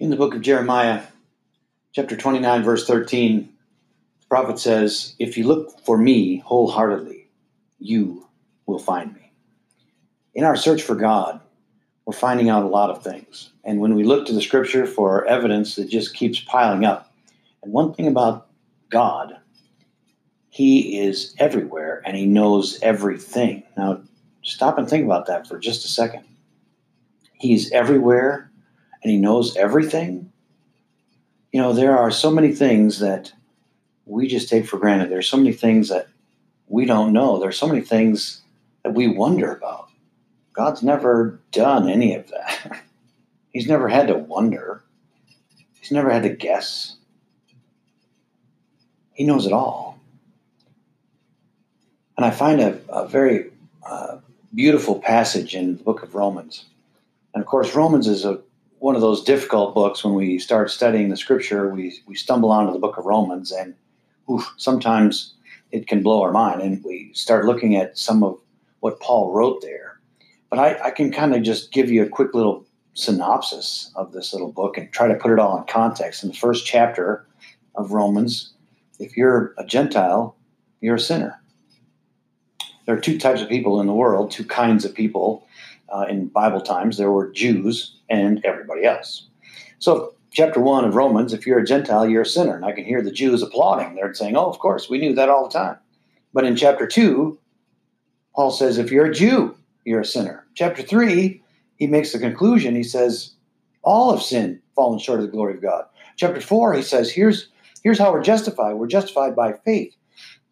In the book of Jeremiah, chapter 29, verse 13, the prophet says, If you look for me wholeheartedly, you will find me. In our search for God, we're finding out a lot of things. And when we look to the scripture for evidence, it just keeps piling up. And one thing about God, He is everywhere and He knows everything. Now, stop and think about that for just a second. He's everywhere and He knows everything. You know, there are so many things that we just take for granted. There's so many things that we don't know. There's so many things that we wonder about. God's never done any of that. He's never had to wonder. He's never had to guess. He knows it all. And I find a, a very uh, beautiful passage in the book of Romans. And of course, Romans is a, one of those difficult books when we start studying the scripture. We, we stumble onto the book of Romans, and oof, sometimes it can blow our mind. And we start looking at some of what Paul wrote there. But I, I can kind of just give you a quick little synopsis of this little book and try to put it all in context. In the first chapter of Romans, if you're a Gentile, you're a sinner. There are two types of people in the world, two kinds of people. Uh, in Bible times, there were Jews and everybody else. So, chapter one of Romans, if you're a Gentile, you're a sinner. And I can hear the Jews applauding. They're saying, oh, of course, we knew that all the time. But in chapter two, Paul says, if you're a Jew, you're a sinner. Chapter 3, he makes the conclusion. He says, all have sinned, fallen short of the glory of God. Chapter 4, he says, here's, here's how we're justified. We're justified by faith.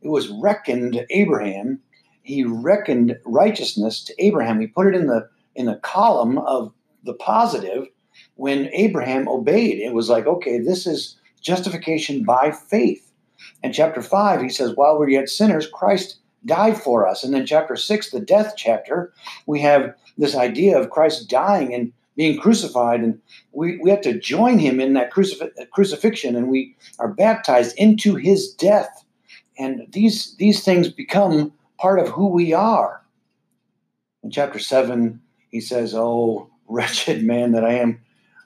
It was reckoned Abraham. He reckoned righteousness to Abraham. He put it in the in the column of the positive when Abraham obeyed. It was like, okay, this is justification by faith. And chapter 5, he says, while we're yet sinners, Christ died for us. And then chapter six, the death chapter, we have this idea of Christ dying and being crucified, and we, we have to join him in that crucif- crucifixion, and we are baptized into his death. And these these things become part of who we are. In chapter seven, he says, Oh, wretched man that I am,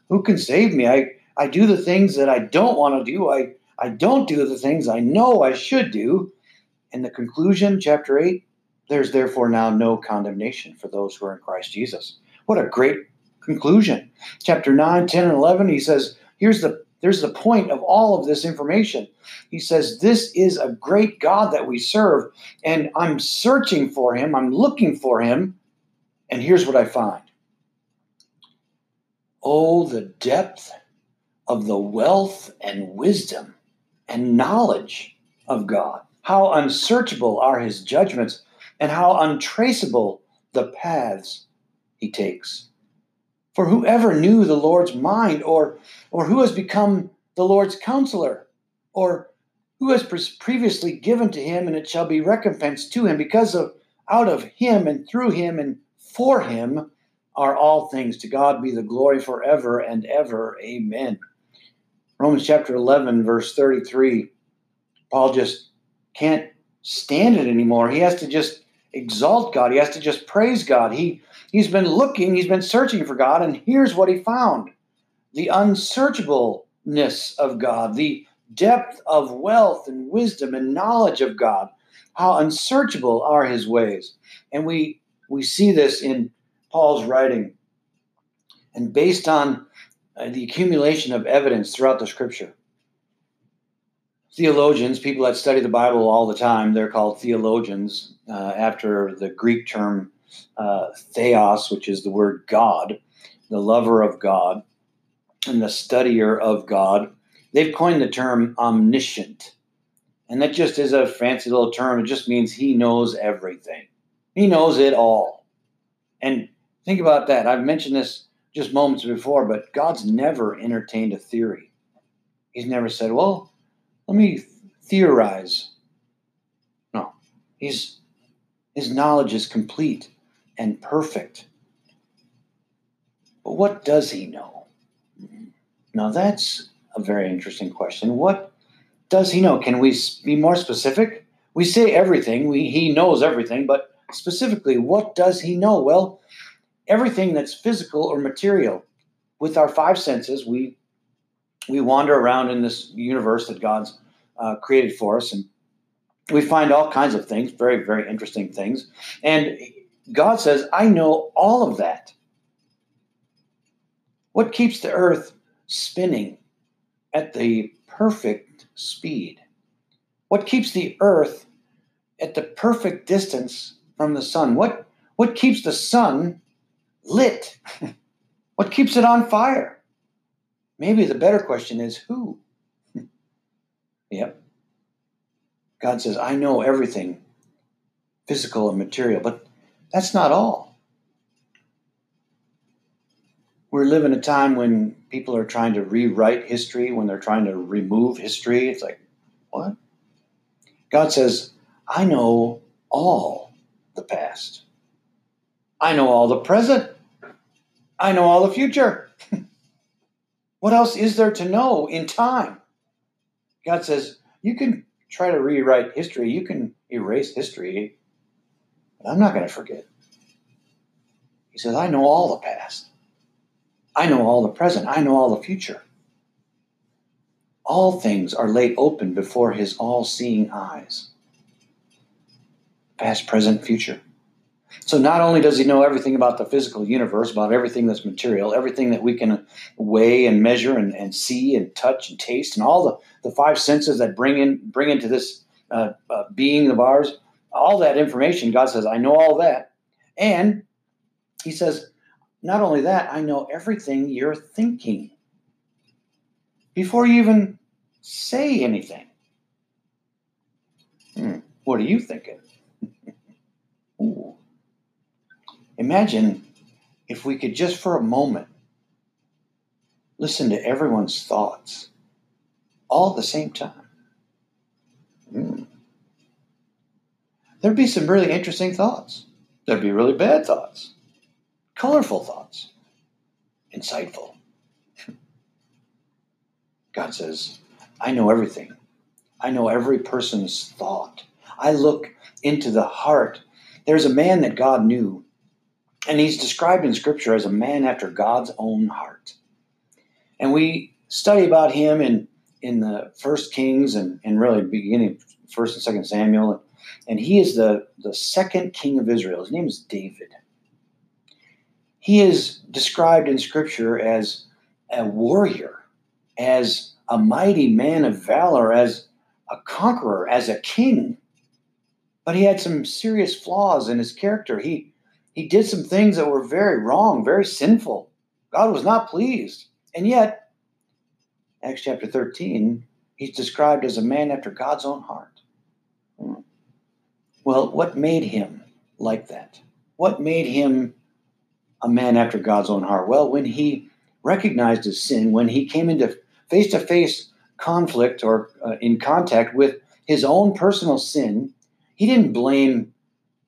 who can save me? I, I do the things that I don't want to do. I, I don't do the things I know I should do. In the conclusion, chapter 8, there's therefore now no condemnation for those who are in Christ Jesus. What a great conclusion. Chapter 9, 10, and 11, he says, here's the there's the point of all of this information. He says, This is a great God that we serve, and I'm searching for him, I'm looking for him, and here's what I find. Oh, the depth of the wealth and wisdom and knowledge of God. How unsearchable are his judgments, and how untraceable the paths he takes. For whoever knew the Lord's mind, or, or who has become the Lord's counselor, or who has previously given to him, and it shall be recompensed to him, because of out of him and through him and for him are all things. To God be the glory forever and ever. Amen. Romans chapter 11, verse 33, Paul just can't stand it anymore. He has to just exalt God. He has to just praise God. He he's been looking, he's been searching for God, and here's what he found: the unsearchableness of God, the depth of wealth and wisdom and knowledge of God. How unsearchable are his ways. And we we see this in Paul's writing. And based on uh, the accumulation of evidence throughout the scripture, theologians, people that study the Bible all the time, they're called theologians uh, after the Greek term uh, theos, which is the word God, the lover of God, and the studier of God. They've coined the term omniscient. And that just is a fancy little term. It just means he knows everything, he knows it all. And think about that. I've mentioned this just moments before, but God's never entertained a theory. He's never said, well, let me theorize. No, he's his knowledge is complete and perfect. But what does he know? Now that's a very interesting question. What does he know? Can we be more specific? We say everything, we, he knows everything, but specifically, what does he know? Well, everything that's physical or material. With our five senses, we we wander around in this universe that God's uh, created for us, and we find all kinds of things, very, very interesting things. And God says, I know all of that. What keeps the earth spinning at the perfect speed? What keeps the earth at the perfect distance from the sun? What, what keeps the sun lit? what keeps it on fire? Maybe the better question is who? yep. God says, I know everything physical and material, but that's not all. We live in a time when people are trying to rewrite history, when they're trying to remove history. It's like, what? God says, I know all the past. I know all the present. I know all the future. What else is there to know in time? God says, you can try to rewrite history, you can erase history, I'm not going to forget. He says, I know all the past. I know all the present. I know all the future. All things are laid open before his all seeing eyes past, present, future. So not only does he know everything about the physical universe, about everything that's material, everything that we can weigh and measure and, and see and touch and taste, and all the, the five senses that bring in bring into this uh, uh, being of ours, all that information, God says, I know all that. And he says, not only that, I know everything you're thinking before you even say anything. Hmm, what are you thinking? Ooh. Imagine if we could just for a moment listen to everyone's thoughts all at the same time. There'd be some really interesting thoughts. There'd be really bad thoughts, colorful thoughts, insightful. God says, I know everything. I know every person's thought. I look into the heart. There's a man that God knew and he's described in Scripture as a man after God's own heart. And we study about him in, in the First Kings and, and really beginning First and Second Samuel. And he is the, the second king of Israel. His name is David. He is described in Scripture as a warrior, as a mighty man of valor, as a conqueror, as a king. But he had some serious flaws in his character. He he did some things that were very wrong, very sinful. God was not pleased. And yet, Acts chapter 13, he's described as a man after God's own heart. Well, what made him like that? What made him a man after God's own heart? Well, when he recognized his sin, when he came into face to face conflict or uh, in contact with his own personal sin, he didn't blame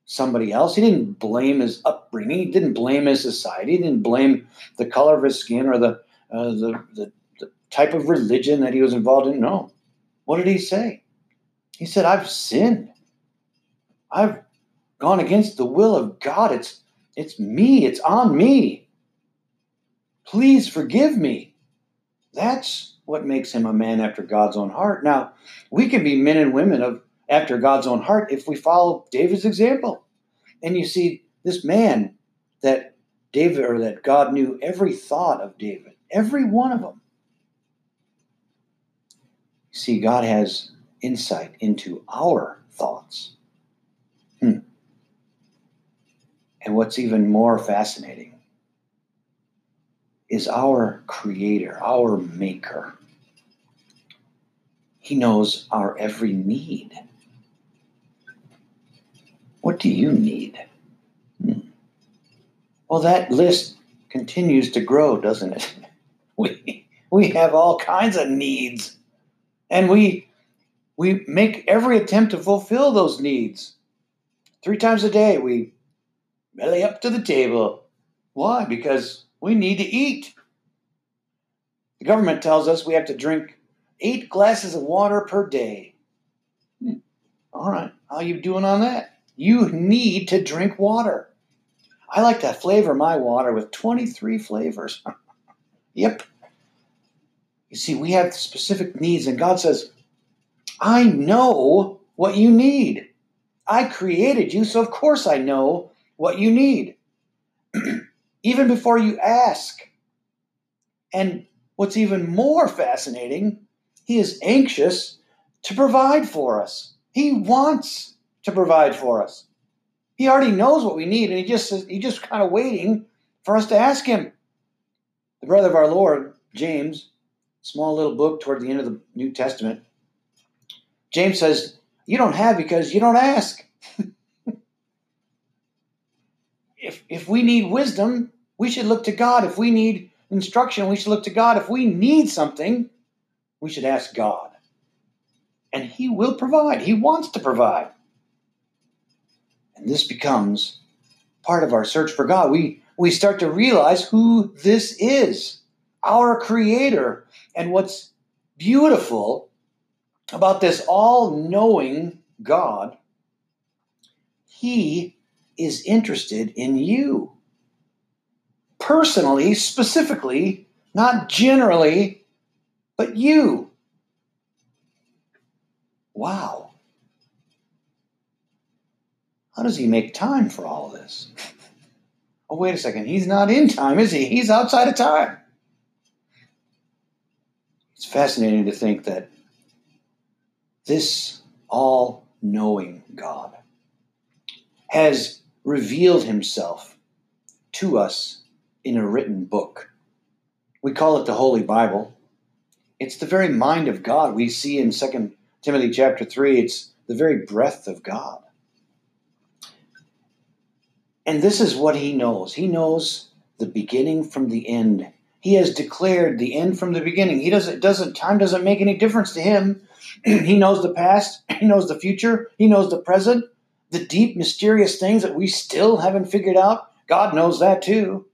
somebody else. He didn't blame his upbringing. He didn't blame his society. He didn't blame the color of his skin or the, uh, the, the, the type of religion that he was involved in. No. What did he say? He said, I've sinned. I've gone against the will of God. It's, it's me. It's on me. Please forgive me. That's what makes him a man after God's own heart. Now, we can be men and women of after God's own heart if we follow David's example. And you see, this man that David or that God knew every thought of David, every one of them. See, God has insight into our thoughts. Hmm. And what's even more fascinating is our creator, our maker. He knows our every need. What do you need? Hmm. Well, that list continues to grow, doesn't it? We, we have all kinds of needs, and we, we make every attempt to fulfill those needs. Three times a day, we belly up to the table. Why? Because we need to eat. The government tells us we have to drink eight glasses of water per day. Hmm. All right, how you doing on that? You need to drink water. I like to flavor my water with 23 flavors. yep. You see, we have specific needs, and God says, I know what you need. I created you, so of course I know what you need. even before you ask. And what's even more fascinating, he is anxious to provide for us. He wants to provide for us. He already knows what we need, and he just he's just kind of waiting for us to ask him. The brother of our Lord, James, small little book toward the end of the New Testament, James says, You don't have because you don't ask. if if we need wisdom, we should look to God. If we need instruction, we should look to God. If we need something, we should ask God. And He will provide. He wants to provide. And this becomes part of our search for God. We, we start to realize who this is our Creator. And what's beautiful about this all knowing God, He is interested in you personally, specifically, not generally, but you. Wow. How does he make time for all of this? Oh, wait a second. He's not in time, is he? He's outside of time. It's fascinating to think that this all knowing God has revealed himself to us in a written book. We call it the Holy Bible. It's the very mind of God. We see in 2 Timothy chapter 3, it's the very breath of God. And this is what he knows. He knows the beginning from the end. He has declared the end from the beginning. He doesn't doesn't time doesn't make any difference to him. he knows the past, he knows the future, he knows the present, the deep mysterious things that we still haven't figured out. God knows that too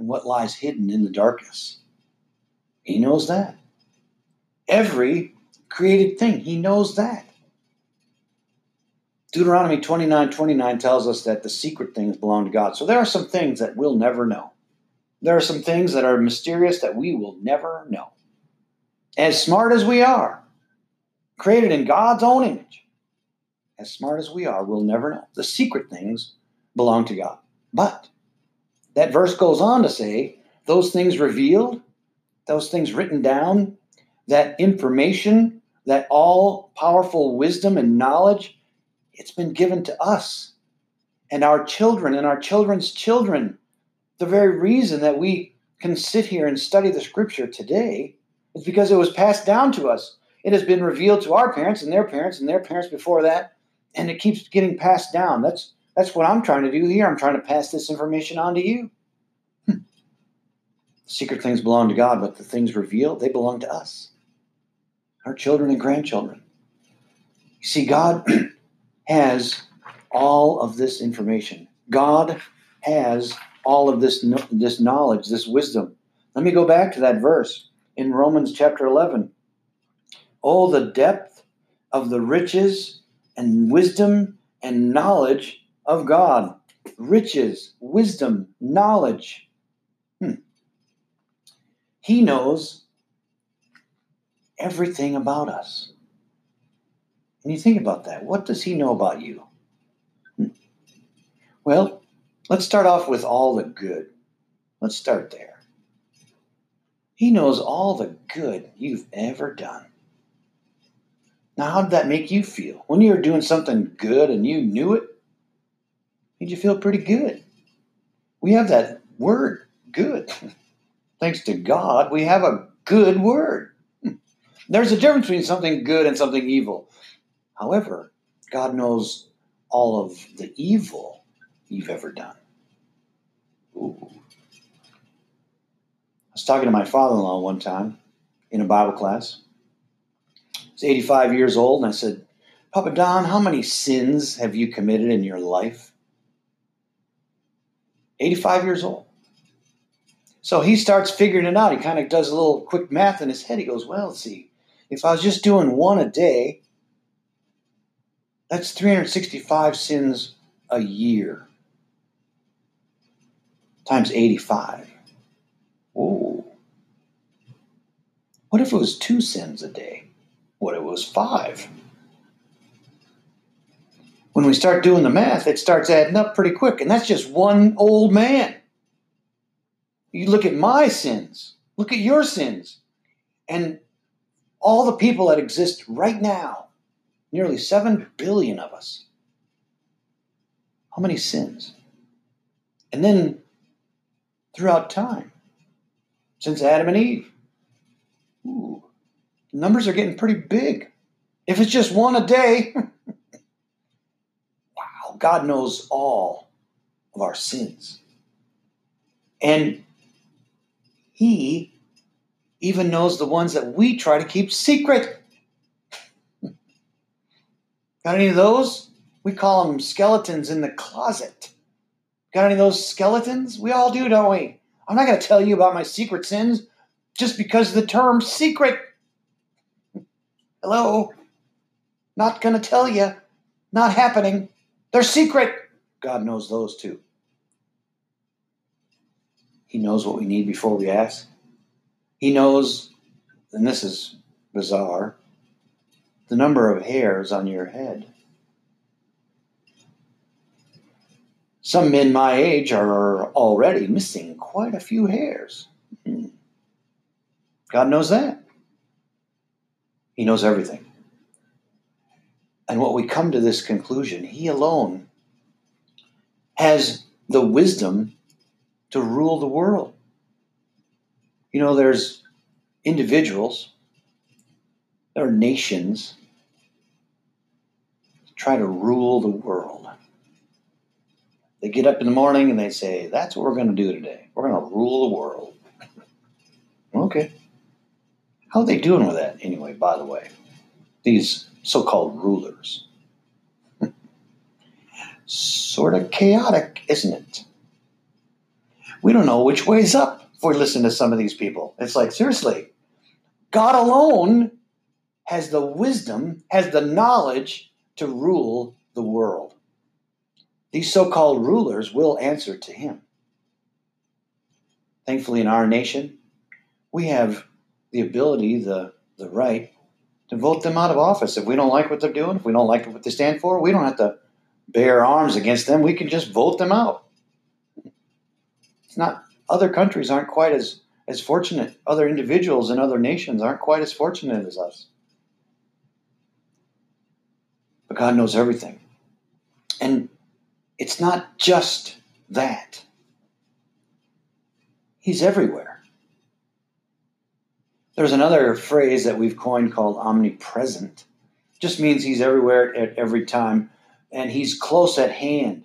and what lies hidden in the darkness. He knows that. Every created thing, he knows that. Deuteronomy 29 29 tells us that the secret things belong to God. So there are some things that we'll never know. There are some things that are mysterious that we will never know. As smart as we are, created in God's own image, as smart as we are, we'll never know. The secret things belong to God. But that verse goes on to say, those things revealed, those things written down, that information, that all powerful wisdom and knowledge, it's been given to us and our children and our children's children. The very reason that we can sit here and study the scripture today is because it was passed down to us. It has been revealed to our parents and their parents and their parents before that, and it keeps getting passed down. That's that's what I'm trying to do here. I'm trying to pass this information on to you. Hmm. Secret things belong to God, but the things revealed, they belong to us, our children and grandchildren. You see, God has all of this information. God has all of this, this knowledge, this wisdom. Let me go back to that verse in Romans chapter 11. Oh, the depth of the riches and wisdom and knowledge of God, riches, wisdom, knowledge. Hmm. He knows everything about us. And you think about that. What does he know about you? Hmm. Well, let's start off with all the good. Let's start there. He knows all the good you've ever done. Now, how did that make you feel? When you were doing something good and you knew it, made you feel pretty good. We have that word, good. Thanks to God, we have a good word. There's a difference between something good and something evil. However, God knows all of the evil you've ever done. Ooh. I was talking to my father in law one time in a Bible class. Was 85 years old, and I said, Papa Don, how many sins have you committed in your life? 85 years old. So he starts figuring it out. He kind of does a little quick math in his head. He goes, Well, see. If I was just doing one a day, that's 365 sins a year times 85. Ooh. What if it was two sins a day? What it was five? When we start doing the math, it starts adding up pretty quick, and that's just one old man. You look at my sins, look at your sins, and all the people that exist right now, nearly 7 billion of us. How many sins? And then throughout time, since Adam and Eve, ooh, numbers are getting pretty big. If it's just one a day, wow, God knows all of our sins. And He even knows the ones that we try to keep secret. Got any of those? We call them skeletons in the closet. Got any of those skeletons? We all do, don't we? I'm not going to tell you about my secret sins just because of the term secret. Hello? Not to tell you. Not happening. They're secret. God knows those too. He knows what we need before we ask. He knows, and this is bizarre, the number of hairs on your head. Some men my age are already missing quite a few hairs. Hmm. God knows that. He knows everything. And what we come to this conclusion, He alone has the wisdom to rule the world. You know, there's individuals, there are nations try to rule the world. They get up in the morning and they say, That's what we're going to do today. We're going to rule the world. okay. How are they doing with that anyway, by the way? These so called rulers. sort of chaotic, isn't it? We don't know which way's up if we listen to some of these people. It's like, seriously, God alone has the wisdom, has the knowledge to rule the world. These so called rulers will answer to him. Thankfully, in our nation, we have the ability, the, the right to vote them out of office. If we don't like what they're doing, if we don't like what they stand for, we don't have to bear arms against them. We can just vote them out. It's not other countries aren't quite as as fortunate. Other individuals in other nations aren't quite as fortunate as us. But God knows everything. And it's not just that. He's everywhere. There's another phrase that we've coined called omnipresent. It Just means he's everywhere at every time and he's close at hand.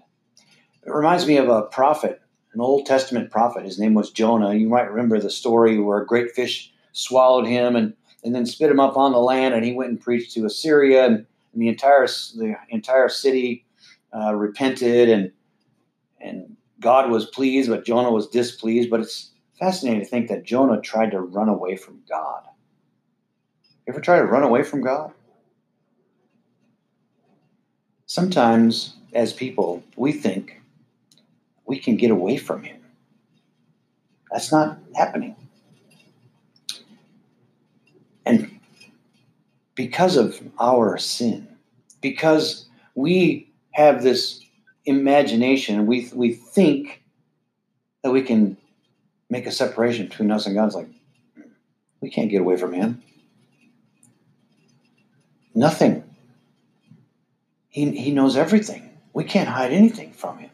It reminds me of a prophet an Old Testament prophet. His name was Jonah. You might remember the story where a great fish swallowed him and, and then spit him up on the land, and he went and preached to Assyria, and, and the entire the entire city uh, repented, and and God was pleased, but Jonah was displeased. But it's fascinating to think that Jonah tried to run away from God. You ever try to run away from God? Sometimes, as people, we think we can get away from him. That's not happening. And because of our sin, because we have this imagination, we, we think that we can make a separation between us and God. It's like, we can't get away from Him. Nothing. He, he knows everything. We can't hide anything from Him.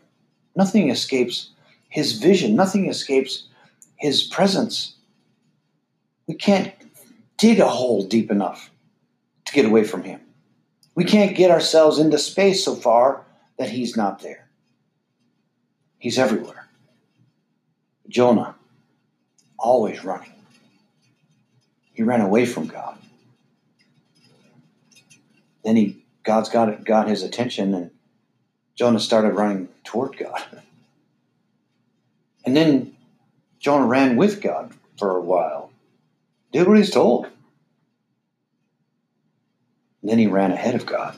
Nothing escapes his vision, nothing escapes his presence. We can't dig a hole deep enough to get away from him. We can't get ourselves into space so far that he's not there. He's everywhere. Jonah, always running. He ran away from God. Then he God's got got his attention and Jonah started running toward God. And then Jonah ran with God for a while, did what he's told. And then he ran ahead of God.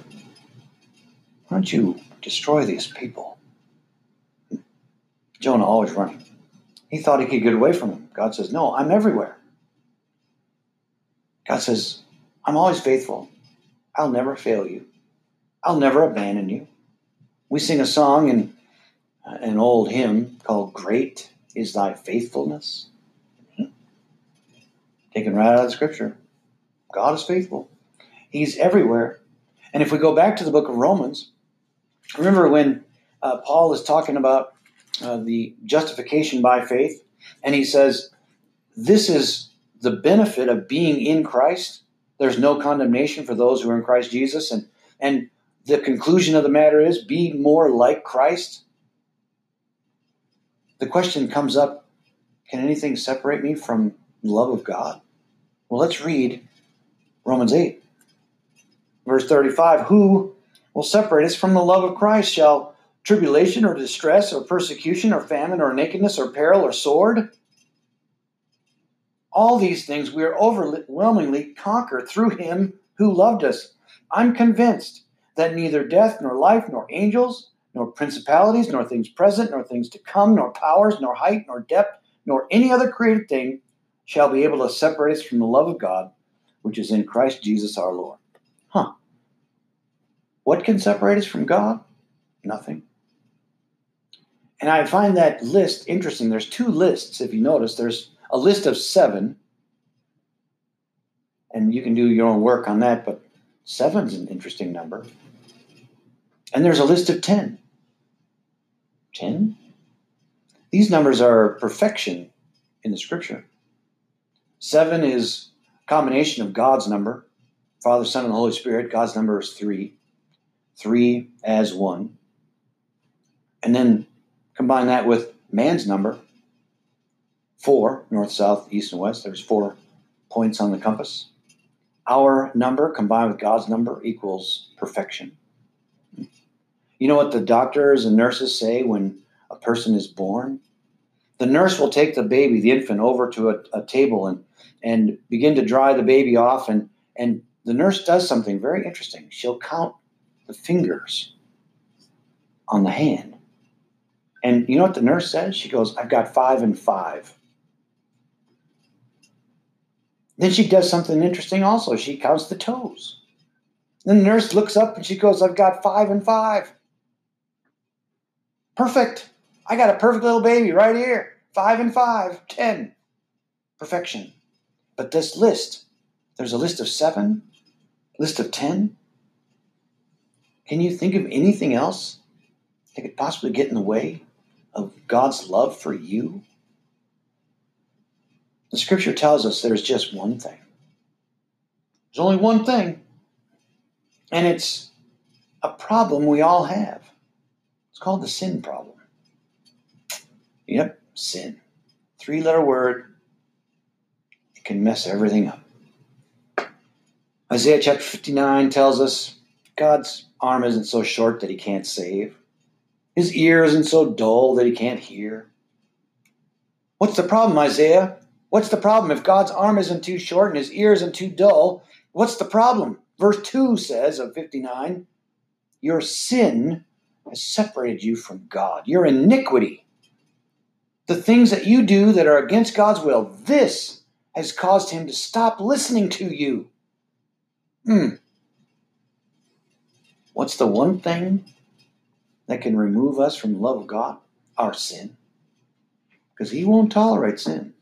Why don't you destroy these people? Jonah always running. He thought he could get away from him. God says, No, I'm everywhere. God says, I'm always faithful. I'll never fail you. I'll never abandon you. We sing a song in uh, an old hymn called Great is Thy Faithfulness. Taken right out of the scripture. God is faithful. He's everywhere. And if we go back to the book of Romans, remember when uh, Paul is talking about uh, the justification by faith, and he says, This is the benefit of being in Christ. There's no condemnation for those who are in Christ Jesus. And, and the conclusion of the matter is be more like Christ. The question comes up can anything separate me from the love of God? Well, let's read Romans 8, verse 35. Who will separate us from the love of Christ? Shall tribulation or distress or persecution or famine or nakedness or peril or sword? All these things we are overwhelmingly conquered through him who loved us. I'm convinced that neither death nor life nor angels nor principalities nor things present nor things to come nor powers nor height nor depth nor any other created thing shall be able to separate us from the love of God which is in Christ Jesus our Lord. Huh. What can separate us from God? Nothing. And I find that list interesting. There's two lists, if you notice. There's a list of seven, and you can do your own work on that, but seven's an interesting number. And there's a list of 10. 10? These numbers are perfection in the scripture. Seven is a combination of God's number, Father, Son, and Holy Spirit. God's number is three. Three as one. And then combine that with man's number, four, north, south, east, and west. There's four points on the compass. Our number combined with God's number equals perfection. You know what the doctors and nurses say when a person is born? The nurse will take the baby, the infant, over to a, a table and, and begin to dry the baby off. And, and the nurse does something very interesting. She'll count the fingers on the hand. And you know what the nurse says? She goes, I've got five and five. Then she does something interesting also. She counts the toes. Then the nurse looks up and she goes, I've got five and five. Perfect. I got a perfect little baby right here. Five and five, ten. Perfection. But this list, there's a list of seven, list of ten. Can you think of anything else that could possibly get in the way of God's love for you? The scripture tells us there's just one thing. There's only one thing. And it's a problem we all have. It's called the sin problem. Yep, sin. Three letter word. It can mess everything up. Isaiah chapter 59 tells us God's arm isn't so short that he can't save. His ear isn't so dull that he can't hear. What's the problem, Isaiah? What's the problem? If God's arm isn't too short and his ear isn't too dull, what's the problem? Verse 2 says of 59 Your sin has separated you from God. Your iniquity, the things that you do that are against God's will, this has caused him to stop listening to you. Hmm. What's the one thing that can remove us from the love of God? Our sin. Because he won't tolerate sin.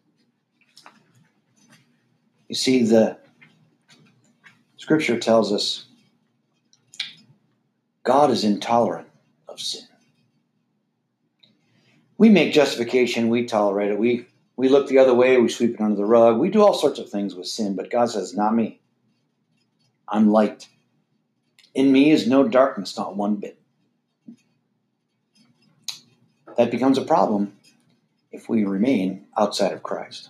You see, the scripture tells us God is intolerant of sin. We make justification, we tolerate it, we, we look the other way, we sweep it under the rug, we do all sorts of things with sin, but God says, Not me. I'm light. In me is no darkness, not one bit. That becomes a problem if we remain outside of Christ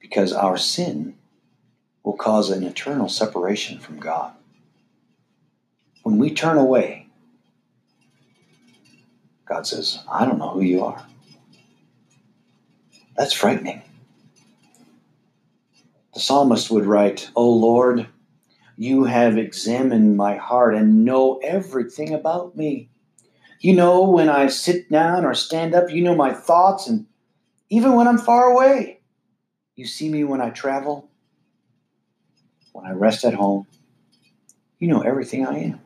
because our sin will cause an eternal separation from God. When we turn away, God says, I don't know who you are. That's frightening. The psalmist would write, O Lord, you have examined my heart and know everything about me. You know when I sit down or stand up, you know my thoughts, and even when I'm far away. You see me when I travel when I rest at home, you know everything I am.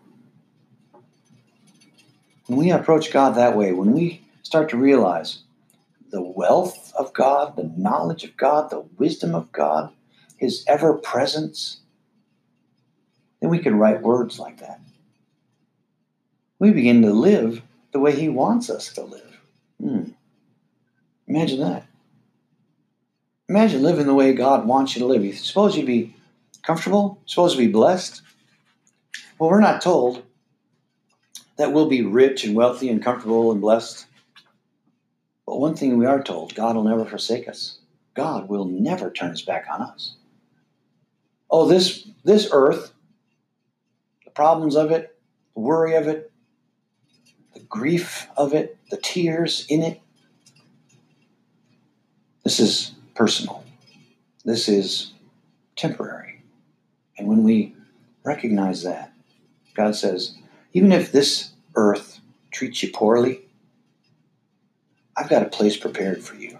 When we approach God that way, when we start to realize the wealth of God, the knowledge of God, the wisdom of God, His ever presence, then we can write words like that. We begin to live the way He wants us to live. Hmm. Imagine that. Imagine living the way God wants you to live. You suppose you'd be comfortable? Supposed to be blessed? Well, we're not told that we'll be rich and wealthy and comfortable and blessed. But one thing we are told God will never forsake us. God will never turn his back on us. Oh, this, this earth, the problems of it, the worry of it, the grief of it, the tears in it, this is personal. This is temporary. And when we recognize that, God says, even if this earth treats you poorly, I've got a place prepared for you.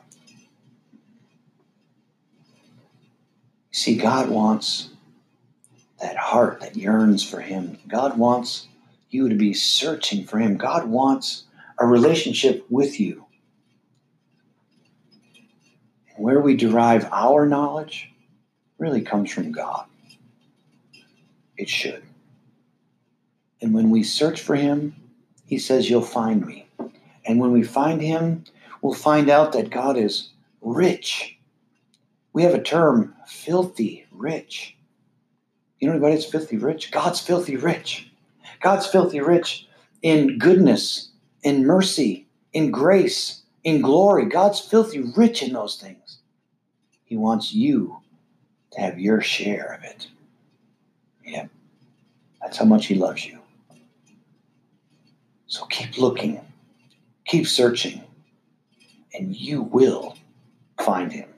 See, God wants that heart that yearns for Him. God wants you to be searching for Him. God wants a relationship with you. Where we derive our knowledge really comes from God. It should. And when we search for Him, He says, You'll find me. And when we find Him, we'll find out that God is rich. We have a term, filthy rich. You know anybody that's filthy rich? God's filthy rich. God's filthy rich in goodness, in mercy, in grace, in glory. God's filthy rich in those things. He wants you to have your share of it. Yeah, that's how much He loves you. So keep looking, keep searching, and you will find Him.